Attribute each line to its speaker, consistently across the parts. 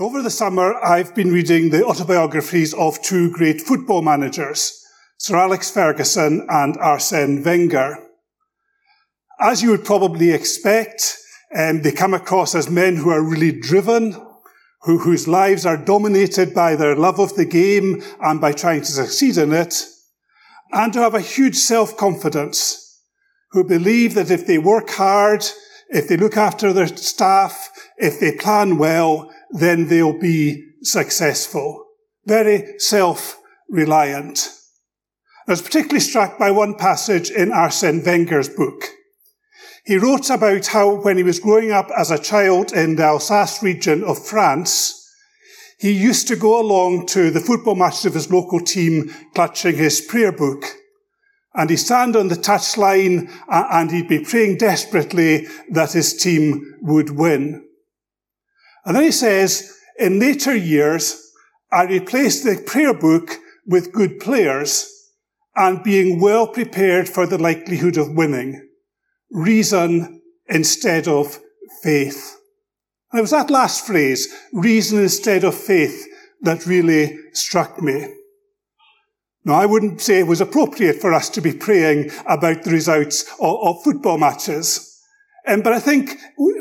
Speaker 1: Over the summer, I've been reading the autobiographies of two great football managers, Sir Alex Ferguson and Arsene Wenger. As you would probably expect, um, they come across as men who are really driven, who, whose lives are dominated by their love of the game and by trying to succeed in it, and who have a huge self-confidence, who believe that if they work hard, if they look after their staff, if they plan well, then they'll be successful. Very self-reliant. I was particularly struck by one passage in Arsene Wenger's book. He wrote about how when he was growing up as a child in the Alsace region of France, he used to go along to the football matches of his local team clutching his prayer book. And he'd stand on the touchline uh, and he'd be praying desperately that his team would win. And then he says, in later years, I replaced the prayer book with good players and being well prepared for the likelihood of winning. Reason instead of faith. And it was that last phrase, reason instead of faith, that really struck me. Now, I wouldn't say it was appropriate for us to be praying about the results of, of football matches. Um, but I think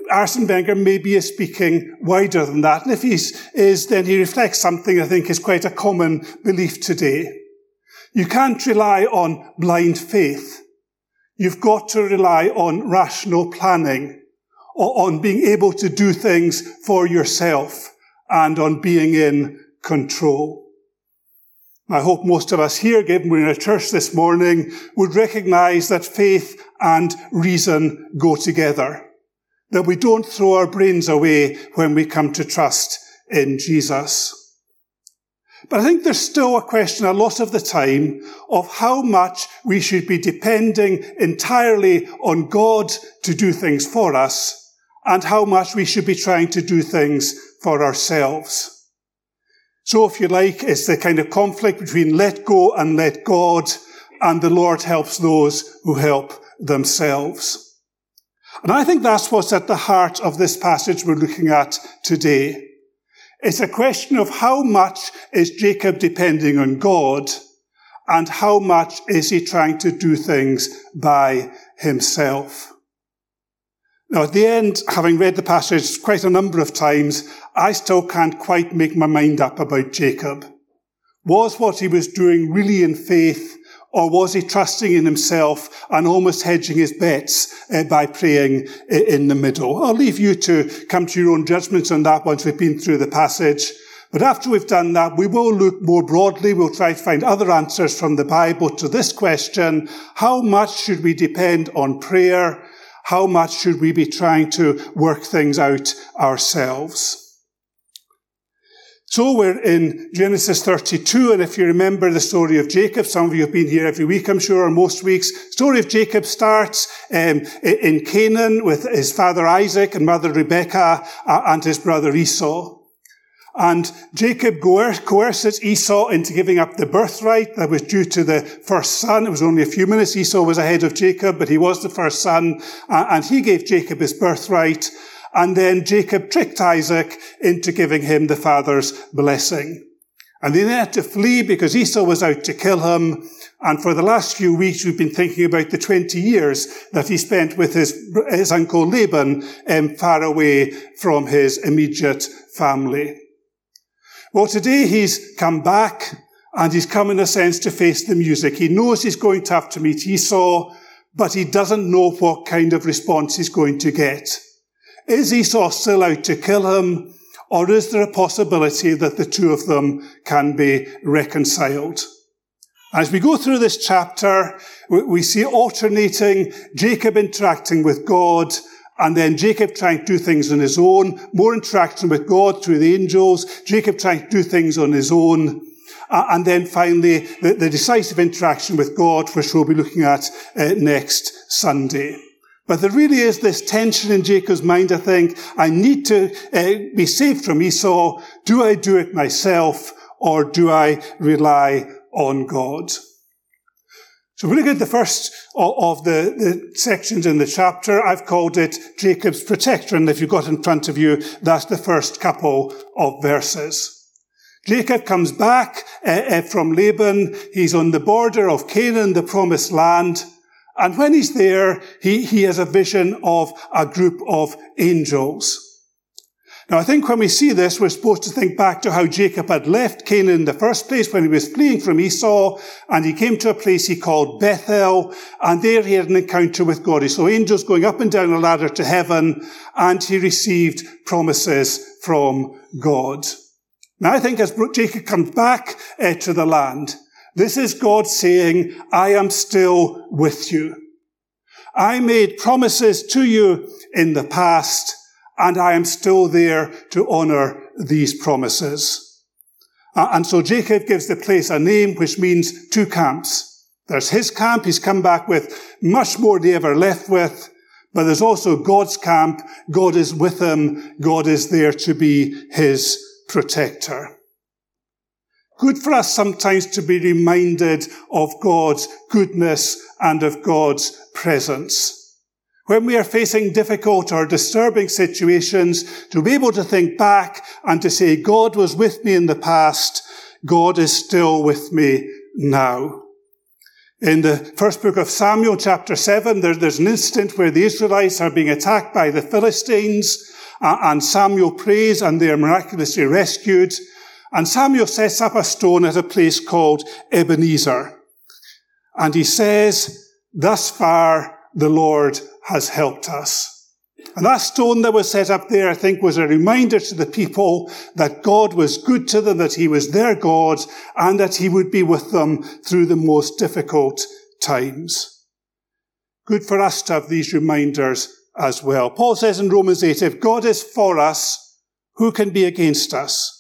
Speaker 1: Arsene Wenger maybe is speaking wider than that. And if he is, then he reflects something I think is quite a common belief today. You can't rely on blind faith. You've got to rely on rational planning, or on being able to do things for yourself, and on being in control. I hope most of us here, given we're in a church this morning, would recognize that faith and reason go together. That we don't throw our brains away when we come to trust in Jesus. But I think there's still a question a lot of the time of how much we should be depending entirely on God to do things for us and how much we should be trying to do things for ourselves. So if you like, it's the kind of conflict between let go and let God, and the Lord helps those who help themselves. And I think that's what's at the heart of this passage we're looking at today. It's a question of how much is Jacob depending on God and how much is he trying to do things by himself. Now, at the end, having read the passage quite a number of times, I still can't quite make my mind up about Jacob. Was what he was doing really in faith, or was he trusting in himself and almost hedging his bets uh, by praying in the middle? I'll leave you to come to your own judgments on that once we've been through the passage. But after we've done that, we will look more broadly. We'll try to find other answers from the Bible to this question. How much should we depend on prayer? How much should we be trying to work things out ourselves? So we're in Genesis 32, and if you remember the story of Jacob, some of you have been here every week, I'm sure, or most weeks. Story of Jacob starts um, in Canaan with his father Isaac and mother Rebekah uh, and his brother Esau. And Jacob coerces Esau into giving up the birthright that was due to the first son. It was only a few minutes. Esau was ahead of Jacob, but he was the first son. And he gave Jacob his birthright. And then Jacob tricked Isaac into giving him the father's blessing. And then they had to flee because Esau was out to kill him. And for the last few weeks, we've been thinking about the 20 years that he spent with his, his uncle Laban um, far away from his immediate family. Well, today he's come back and he's come in a sense to face the music. He knows he's going to have to meet Esau, but he doesn't know what kind of response he's going to get. Is Esau still out to kill him, or is there a possibility that the two of them can be reconciled? As we go through this chapter, we see alternating Jacob interacting with God and then Jacob trying to do things on his own, more interaction with God through the angels, Jacob trying to do things on his own. And then finally, the, the, decisive interaction with God, which we'll be looking at uh, next Sunday. But there really is this tension in Jacob's mind, I think. I need to uh, be saved from Esau. Do I do it myself or do I rely on God? So we look at the first of the, the, sections in the chapter. I've called it Jacob's protector. And if you've got in front of you, that's the first couple of verses. Jacob comes back uh, from Laban. He's on the border of Canaan, the promised land. And when he's there, he, he has a vision of a group of angels. Now, I think when we see this, we're supposed to think back to how Jacob had left Canaan in the first place when he was fleeing from Esau, and he came to a place he called Bethel, and there he had an encounter with God. He saw angels going up and down a ladder to heaven, and he received promises from God. Now, I think as Jacob comes back uh, to the land, this is God saying, I am still with you. I made promises to you in the past, and I am still there to honor these promises. And so Jacob gives the place a name which means two camps. There's his camp, he's come back with much more than he ever left with, but there's also God's camp. God is with him. God is there to be his protector. Good for us sometimes to be reminded of God's goodness and of God's presence. When we are facing difficult or disturbing situations, to be able to think back and to say, God was with me in the past, God is still with me now. In the first book of Samuel, chapter 7, there, there's an incident where the Israelites are being attacked by the Philistines, and Samuel prays and they are miraculously rescued. And Samuel sets up a stone at a place called Ebenezer. And he says, thus far the Lord has helped us. And that stone that was set up there, I think, was a reminder to the people that God was good to them, that he was their God, and that he would be with them through the most difficult times. Good for us to have these reminders as well. Paul says in Romans 8, if God is for us, who can be against us?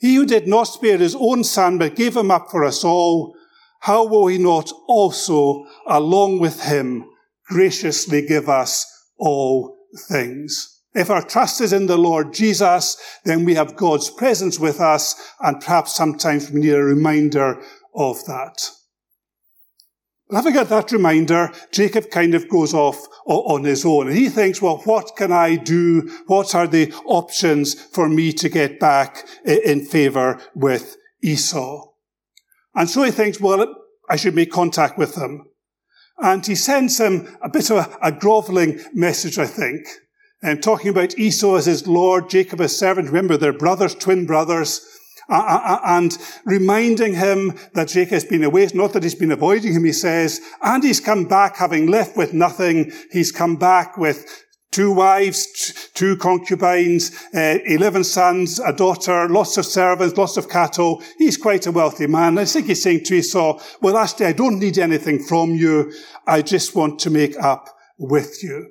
Speaker 1: He who did not spare his own son, but gave him up for us all, how will he not also, along with him, graciously give us all things. If our trust is in the Lord Jesus, then we have God's presence with us, and perhaps sometimes we need a reminder of that. Having got that reminder, Jacob kind of goes off on his own. And he thinks, well, what can I do? What are the options for me to get back in favor with Esau? And so he thinks, well, I should make contact with him. And he sends him a bit of a, groveling message, I think, and talking about Esau as his Lord, Jacob as servant. Remember, they're brothers, twin brothers. And reminding him that Jacob has been away, not that he's been avoiding him, he says, and he's come back having left with nothing. He's come back with two wives, two concubines, uh, 11 sons, a daughter, lots of servants, lots of cattle. He's quite a wealthy man. I think he's saying to Esau, well, actually, I don't need anything from you. I just want to make up with you.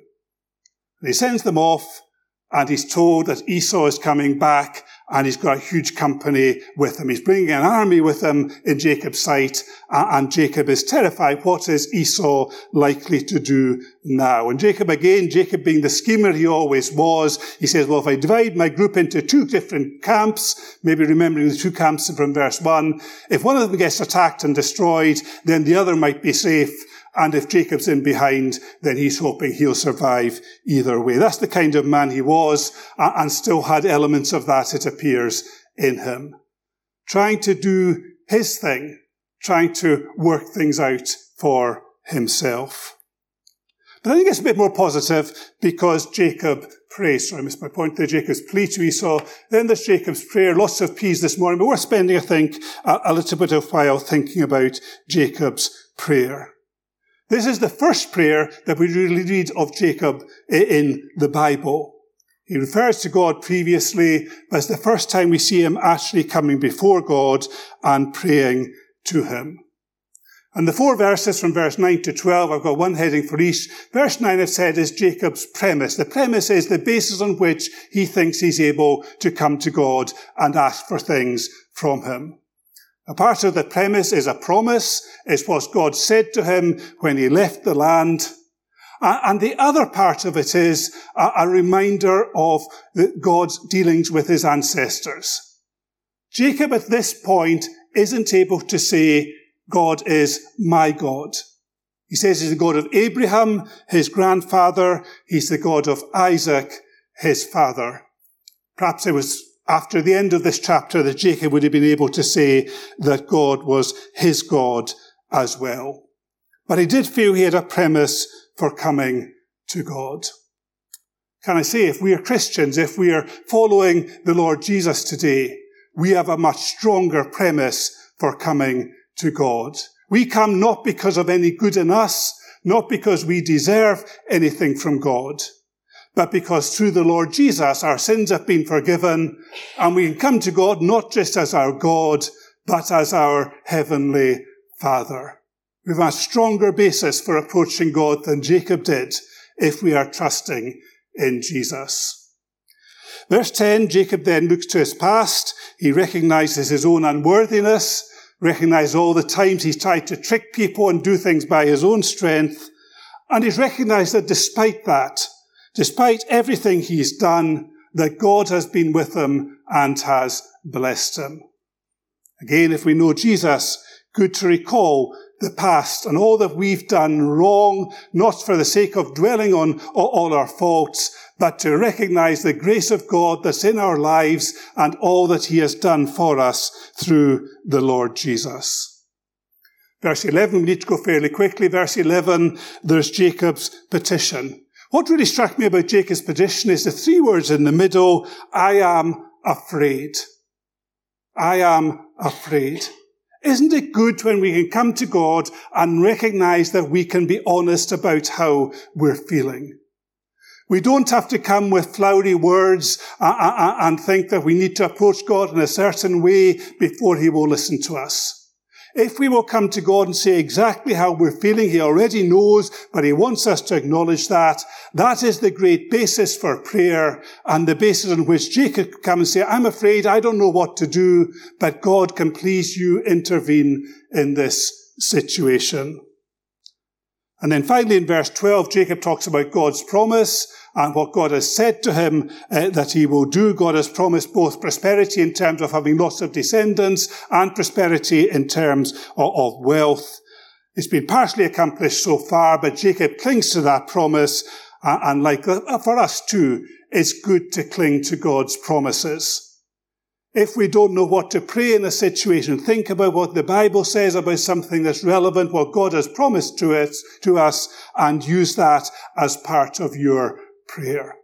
Speaker 1: And he sends them off and he's told that Esau is coming back and he's got a huge company with him. He's bringing an army with him in Jacob's sight, and Jacob is terrified. What is Esau likely to do now? And Jacob again, Jacob being the schemer he always was, he says, well, if I divide my group into two different camps, maybe remembering the two camps from verse one, if one of them gets attacked and destroyed, then the other might be safe. And if Jacob's in behind, then he's hoping he'll survive either way. That's the kind of man he was and still had elements of that, it appears, in him. Trying to do his thing, trying to work things out for himself. But I think it's a bit more positive because Jacob prays. Sorry, I missed my point there. Jacob's plea to Esau. Then there's Jacob's prayer. Lots of peas this morning, but we're spending, I think, a, a little bit of while thinking about Jacob's prayer. This is the first prayer that we really read of Jacob in the Bible. He refers to God previously, but it's the first time we see him actually coming before God and praying to him. And the four verses from verse 9 to 12, I've got one heading for each. Verse 9, I've said, is Jacob's premise. The premise is the basis on which he thinks he's able to come to God and ask for things from him. A part of the premise is a promise. It's what God said to him when he left the land. And the other part of it is a reminder of God's dealings with his ancestors. Jacob at this point isn't able to say, God is my God. He says he's the God of Abraham, his grandfather. He's the God of Isaac, his father. Perhaps it was after the end of this chapter that Jacob would have been able to say that God was his God as well. But he did feel he had a premise for coming to God. Can I say, if we are Christians, if we are following the Lord Jesus today, we have a much stronger premise for coming to God. We come not because of any good in us, not because we deserve anything from God, but because through the Lord Jesus our sins have been forgiven and we can come to God not just as our God, but as our heavenly Father. We have a stronger basis for approaching God than Jacob did if we are trusting in Jesus. Verse 10, Jacob then looks to his past. He recognizes his own unworthiness, recognizes all the times he's tried to trick people and do things by his own strength. And he's recognized that despite that, despite everything he's done, that God has been with him and has blessed him. Again, if we know Jesus, good to recall the past and all that we've done wrong, not for the sake of dwelling on all our faults, but to recognize the grace of God that's in our lives and all that he has done for us through the Lord Jesus. Verse 11, we need to go fairly quickly. Verse 11, there's Jacob's petition. What really struck me about Jacob's petition is the three words in the middle, I am afraid. I am afraid. Isn't it good when we can come to God and recognize that we can be honest about how we're feeling? We don't have to come with flowery words uh, uh, uh, and think that we need to approach God in a certain way before he will listen to us. If we will come to God and say exactly how we're feeling, He already knows, but He wants us to acknowledge that. That is the great basis for prayer and the basis on which Jacob can come and say, I'm afraid I don't know what to do, but God can please you intervene in this situation. And then finally in verse 12, Jacob talks about God's promise and what God has said to him uh, that he will do. God has promised both prosperity in terms of having lots of descendants and prosperity in terms of, of wealth. It's been partially accomplished so far, but Jacob clings to that promise. Uh, and like uh, for us too, it's good to cling to God's promises. If we don't know what to pray in a situation, think about what the Bible says about something that's relevant, what God has promised to us, to us, and use that as part of your prayer.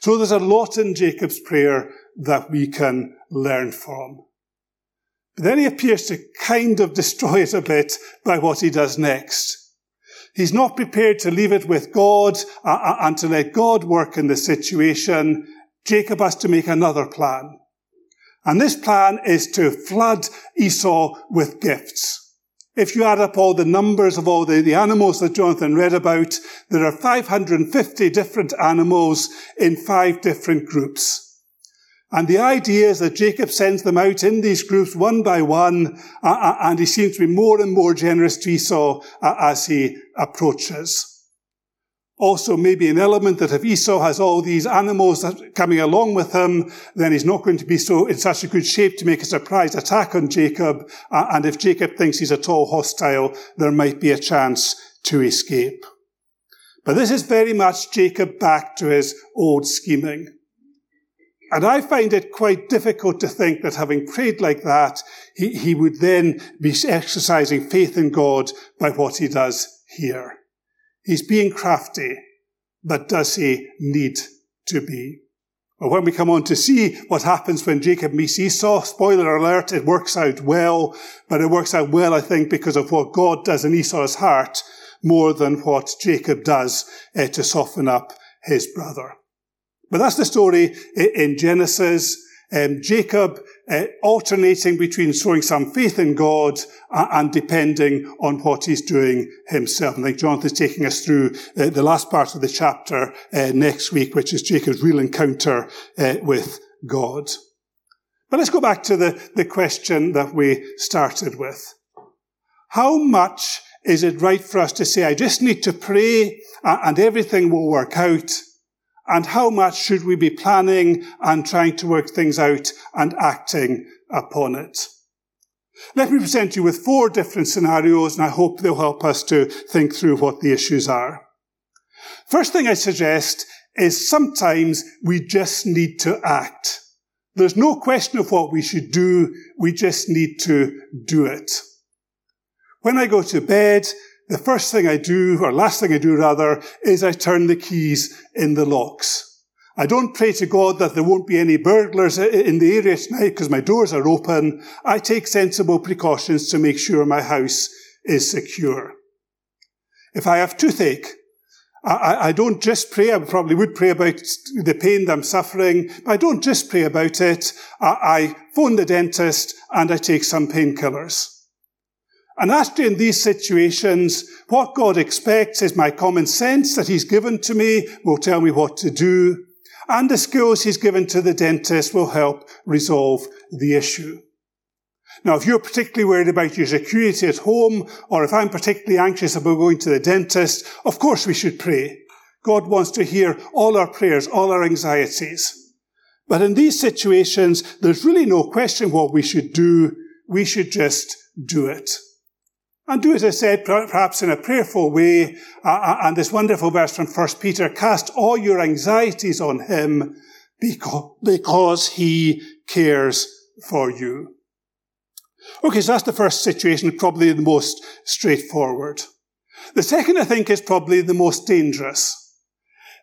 Speaker 1: So there's a lot in Jacob's prayer that we can learn from. But then he appears to kind of destroy it a bit by what he does next. He's not prepared to leave it with God uh, uh, and to let God work in the situation. Jacob has to make another plan. And this plan is to flood Esau with gifts. If you add up all the numbers of all the, the animals that Jonathan read about, there are 550 different animals in five different groups. And the idea is that Jacob sends them out in these groups one by one, uh, uh and he seems to be more and more generous to Esau uh, as he approaches also maybe an element that if Esau has all these animals coming along with him, then he's not going to be so in such a good shape to make a surprise attack on Jacob. And if Jacob thinks he's at all hostile, there might be a chance to escape. But this is very much Jacob back to his old scheming. And I find it quite difficult to think that having prayed like that, he, he would then be exercising faith in God by what he does here. He's being crafty, but does he need to be? Well, when we come on to see what happens when Jacob meets Esau, spoiler alert, it works out well, but it works out well, I think, because of what God does in Esau's heart more than what Jacob does uh, to soften up his brother. But that's the story in Genesis. Um, Jacob uh, alternating between showing some faith in God and depending on what he's doing himself. I think Jonathan's taking us through uh, the last part of the chapter uh, next week, which is Jacob's real encounter uh, with God. But let's go back to the, the question that we started with. How much is it right for us to say, I just need to pray and everything will work out? And how much should we be planning and trying to work things out and acting upon it? Let me present you with four different scenarios, and I hope they'll help us to think through what the issues are. First thing I suggest is sometimes we just need to act. There's no question of what we should do. We just need to do it. When I go to bed, the first thing I do, or last thing I do rather, is I turn the keys in the locks. I don't pray to God that there won't be any burglars in the area tonight because my doors are open. I take sensible precautions to make sure my house is secure. If I have toothache, I, I, don't just pray. I probably would pray about the pain that I'm suffering, but I don't just pray about it. I, I phone the dentist and I take some painkillers. And actually in these situations, what God expects is my common sense that He's given to me will tell me what to do and the skills he's given to the dentist will help resolve the issue. Now, if you're particularly worried about your security at home, or if I'm particularly anxious about going to the dentist, of course we should pray. God wants to hear all our prayers, all our anxieties. But in these situations, there's really no question what we should do. We should just do it. And do as I said, perhaps in a prayerful way, uh, uh and this wonderful verse from 1 Peter, cast all your anxieties on him because he cares for you. Okay, so that's the first situation, probably the most straightforward. The second, I think, is probably the most dangerous.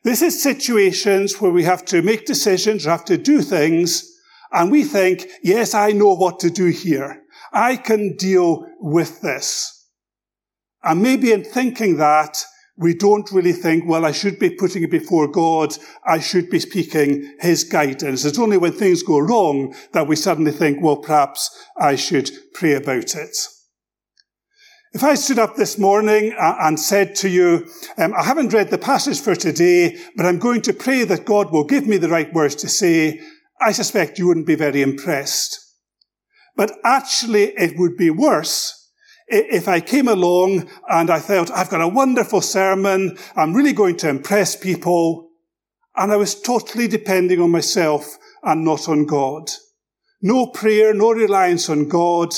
Speaker 1: This is situations where we have to make decisions, have to do things, and we think, yes, I know what to do here. I can deal with this. And maybe in thinking that, we don't really think, well, I should be putting it before God. I should be speaking His guidance. It's only when things go wrong that we suddenly think, well, perhaps I should pray about it. If I stood up this morning and said to you, um, I haven't read the passage for today, but I'm going to pray that God will give me the right words to say, I suspect you wouldn't be very impressed. But actually, it would be worse if I came along and I thought, I've got a wonderful sermon, I'm really going to impress people, and I was totally depending on myself and not on God. No prayer, no reliance on God.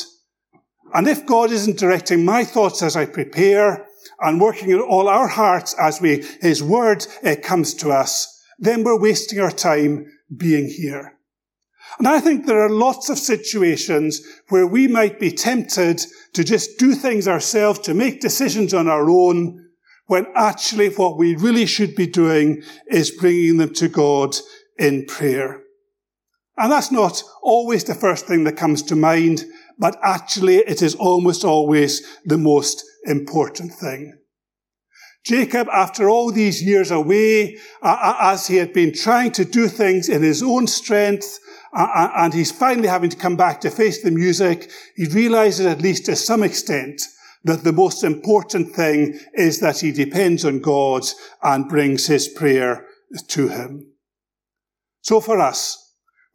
Speaker 1: And if God isn't directing my thoughts as I prepare and working in all our hearts as we, His word uh, comes to us, then we're wasting our time being here. And I think there are lots of situations where we might be tempted to just do things ourselves, to make decisions on our own, when actually what we really should be doing is bringing them to God in prayer. And that's not always the first thing that comes to mind, but actually it is almost always the most important thing. Jacob, after all these years away, as he had been trying to do things in his own strength, and he's finally having to come back to face the music, he realizes, at least to some extent, that the most important thing is that he depends on God and brings his prayer to him. So for us,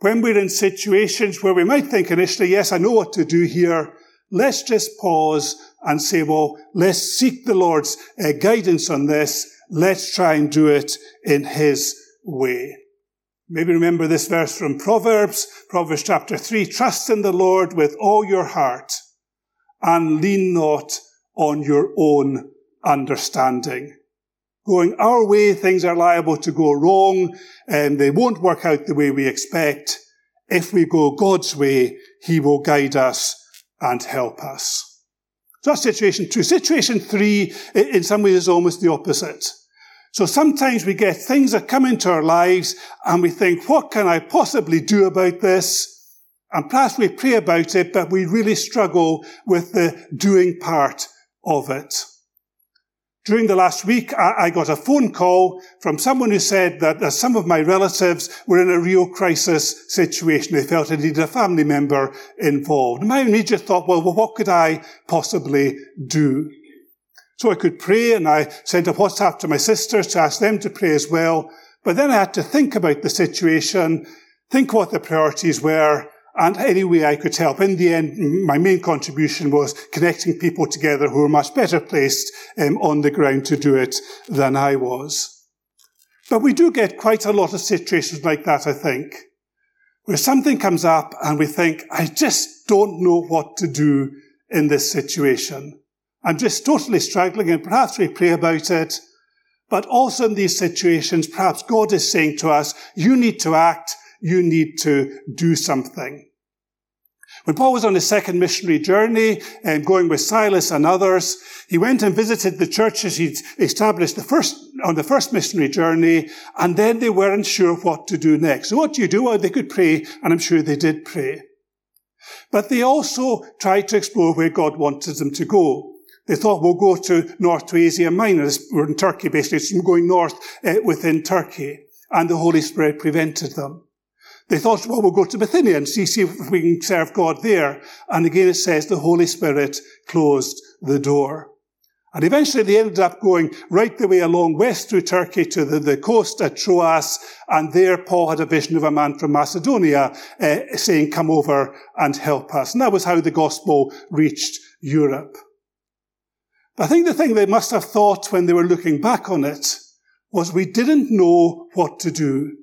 Speaker 1: when we're in situations where we might think initially, yes, I know what to do here, let's just pause and say, well, let's seek the Lord's uh, guidance on this. Let's try and do it in his way. Maybe remember this verse from Proverbs, Proverbs chapter 3. Trust in the Lord with all your heart and lean not on your own understanding. Going our way, things are liable to go wrong and they won't work out the way we expect. If we go God's way, He will guide us and help us. So that's situation two. Situation three, in some ways, is almost the opposite. So sometimes we get things that come into our lives and we think, what can I possibly do about this? And perhaps we pray about it, but we really struggle with the doing part of it. During the last week, I got a phone call from someone who said that some of my relatives were in a real crisis situation. They felt they needed a family member involved. My immediate thought, well, what could I possibly do? So I could pray and I sent a WhatsApp to my sisters to ask them to pray as well. But then I had to think about the situation, think what the priorities were, and any way I could help. In the end, my main contribution was connecting people together who were much better placed um, on the ground to do it than I was. But we do get quite a lot of situations like that, I think, where something comes up and we think, I just don't know what to do in this situation. I'm just totally struggling and perhaps we pray about it. But also in these situations, perhaps God is saying to us, you need to act, you need to do something. When Paul was on his second missionary journey, um, going with Silas and others, he went and visited the churches he'd established the first, on the first missionary journey, and then they weren't sure what to do next. So what do you do? Well, they could pray, and I'm sure they did pray. But they also tried to explore where God wanted them to go. They thought, we'll go to North to Asia Minor. We're in Turkey, basically. It's going north uh, within Turkey. And the Holy Spirit prevented them. They thought, well, we'll go to Bithynia and see, see if we can serve God there. And again, it says the Holy Spirit closed the door. And eventually they ended up going right the way along west through Turkey to the, the coast at Troas. And there Paul had a vision of a man from Macedonia uh, saying, come over and help us. And that was how the gospel reached Europe. I think the thing they must have thought when they were looking back on it was we didn't know what to do.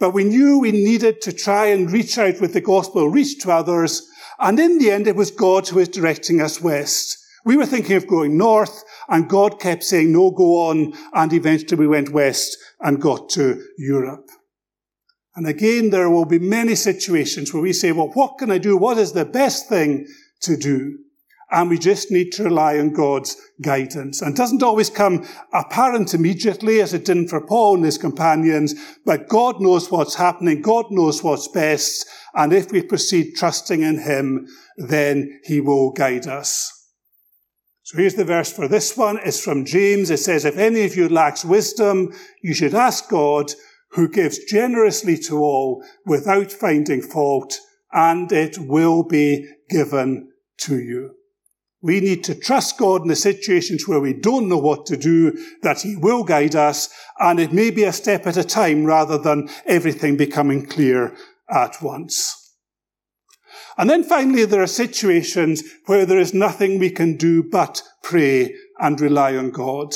Speaker 1: But we knew we needed to try and reach out with the gospel, reach to others. And in the end, it was God who was directing us west. We were thinking of going north and God kept saying, no, go on. And eventually we went west and got to Europe. And again, there will be many situations where we say, well, what can I do? What is the best thing to do? And we just need to rely on God's guidance. And it doesn't always come apparent immediately as it didn't for Paul and his companions, but God knows what's happening. God knows what's best. And if we proceed trusting in him, then he will guide us. So here's the verse for this one. It's from James. It says, if any of you lacks wisdom, you should ask God who gives generously to all without finding fault, and it will be given to you. We need to trust God in the situations where we don't know what to do, that He will guide us, and it may be a step at a time rather than everything becoming clear at once. And then finally, there are situations where there is nothing we can do but pray and rely on God.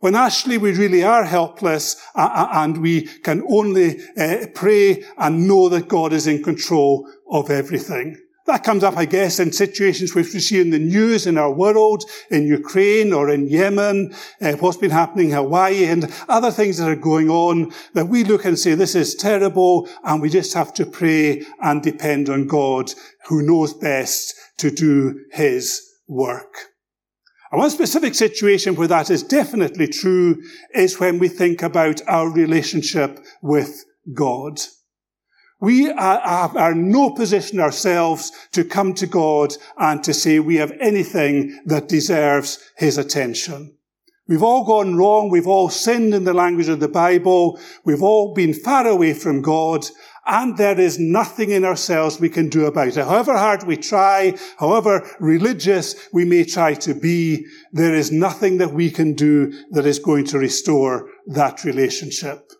Speaker 1: When actually we really are helpless and we can only uh, pray and know that God is in control of everything. That comes up, I guess, in situations which we see in the news in our world, in Ukraine or in Yemen, uh, what's been happening in Hawaii and other things that are going on that we look and say, this is terrible and we just have to pray and depend on God who knows best to do his work. And one specific situation where that is definitely true is when we think about our relationship with God. We are, are, no position ourselves to come to God and to say we have anything that deserves his attention. We've all gone wrong. We've all sinned in the language of the Bible. We've all been far away from God. And there is nothing in ourselves we can do about it. However hard we try, however religious we may try to be, there is nothing that we can do that is going to restore that relationship.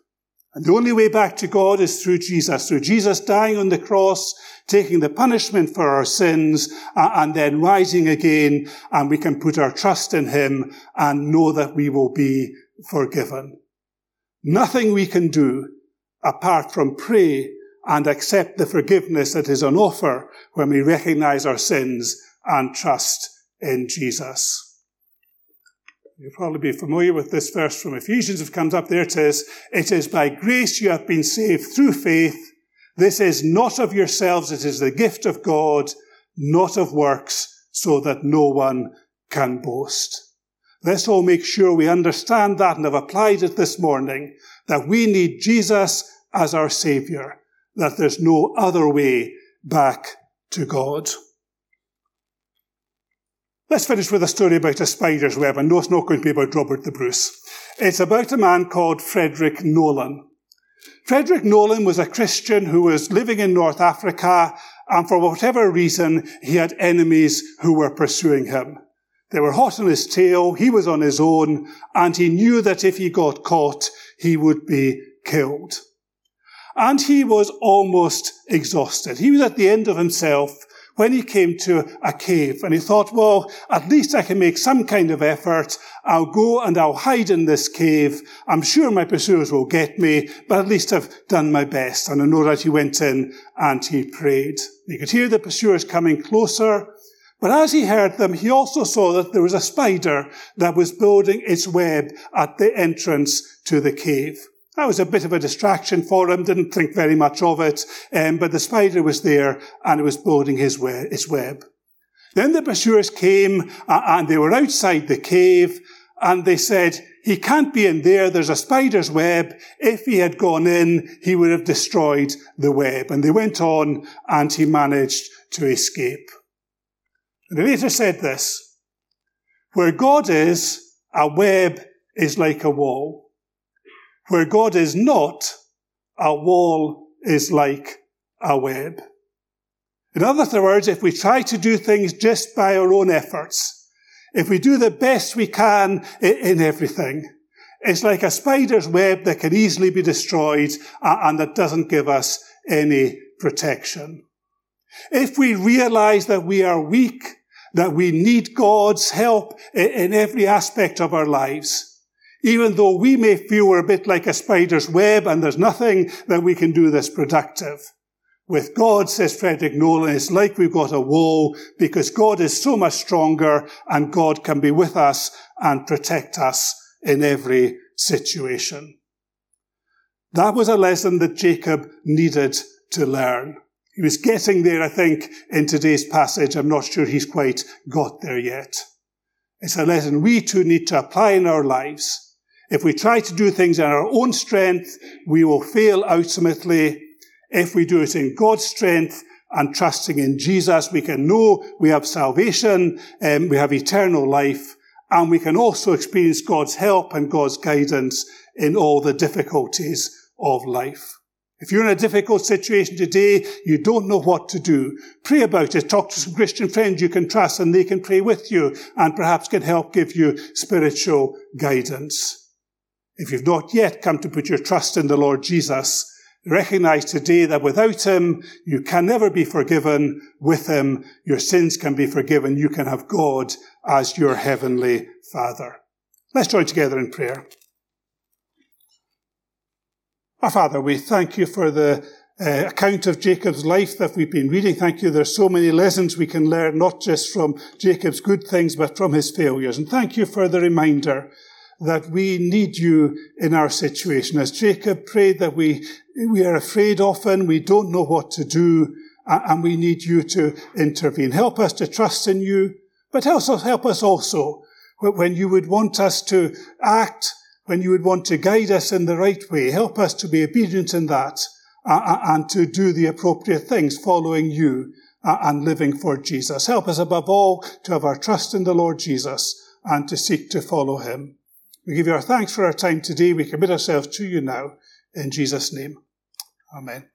Speaker 1: And the only way back to God is through Jesus, through Jesus dying on the cross, taking the punishment for our sins, and then rising again, and we can put our trust in Him and know that we will be forgiven. Nothing we can do apart from pray and accept the forgiveness that is on offer when we recognize our sins and trust in Jesus. You'll probably be familiar with this verse from Ephesians. It comes up there. It says, It is by grace you have been saved through faith. This is not of yourselves. It is the gift of God, not of works, so that no one can boast. Let's all make sure we understand that and have applied it this morning, that we need Jesus as our Savior, that there's no other way back to God. Let's finish with a story about a spider's web, and no, it's not going to be about Robert the Bruce. It's about a man called Frederick Nolan. Frederick Nolan was a Christian who was living in North Africa, and for whatever reason, he had enemies who were pursuing him. They were hot on his tail, he was on his own, and he knew that if he got caught, he would be killed. And he was almost exhausted. He was at the end of himself when he came to a cave and he thought, well, at least I can make some kind of effort. I'll go and I'll hide in this cave. I'm sure my pursuers will get me, but at least I've done my best. And I know that he went in and he prayed. He could hear the pursuers coming closer. But as he heard them, he also saw that there was a spider that was building its web at the entrance to the cave. That was a bit of a distraction for him, didn't think very much of it, um, but the spider was there and it was building his web, its web. Then the pursuers came and they were outside the cave and they said, he can't be in there. There's a spider's web. If he had gone in, he would have destroyed the web. And they went on and he managed to escape. And they later said this, where God is, a web is like a wall. Where God is not, a wall is like a web. In other words, if we try to do things just by our own efforts, if we do the best we can in everything, it's like a spider's web that can easily be destroyed uh, and that doesn't give us any protection. If we realize that we are weak, that we need God's help in every aspect of our lives, even though we may feel we're a bit like a spider's web and there's nothing that we can do that's productive. With God, says Frederick Nolan, it's like we've got a wall because God is so much stronger and God can be with us and protect us in every situation. That was a lesson that Jacob needed to learn. He was getting there, I think, in today's passage. I'm not sure he's quite got there yet. It's a lesson we too need to apply in our lives. If we try to do things in our own strength, we will fail ultimately. If we do it in God's strength and trusting in Jesus, we can know we have salvation and we have eternal life. And we can also experience God's help and God's guidance in all the difficulties of life. If you're in a difficult situation today, you don't know what to do. Pray about it. Talk to some Christian friends you can trust and they can pray with you and perhaps can help give you spiritual guidance. If you've not yet come to put your trust in the Lord Jesus, recognize today that without Him, you can never be forgiven. With Him, your sins can be forgiven. You can have God as your heavenly Father. Let's join together in prayer. Our Father, we thank you for the uh, account of Jacob's life that we've been reading. Thank you. There's so many lessons we can learn, not just from Jacob's good things, but from his failures. And thank you for the reminder that we need you in our situation. As Jacob prayed that we, we are afraid often, we don't know what to do, and we need you to intervene. Help us to trust in you, but also help us also when you would want us to act, when you would want to guide us in the right way. Help us to be obedient in that and to do the appropriate things following you and living for Jesus. Help us above all to have our trust in the Lord Jesus and to seek to follow him. We give you our thanks for our time today. We commit ourselves to you now. In Jesus' name. Amen.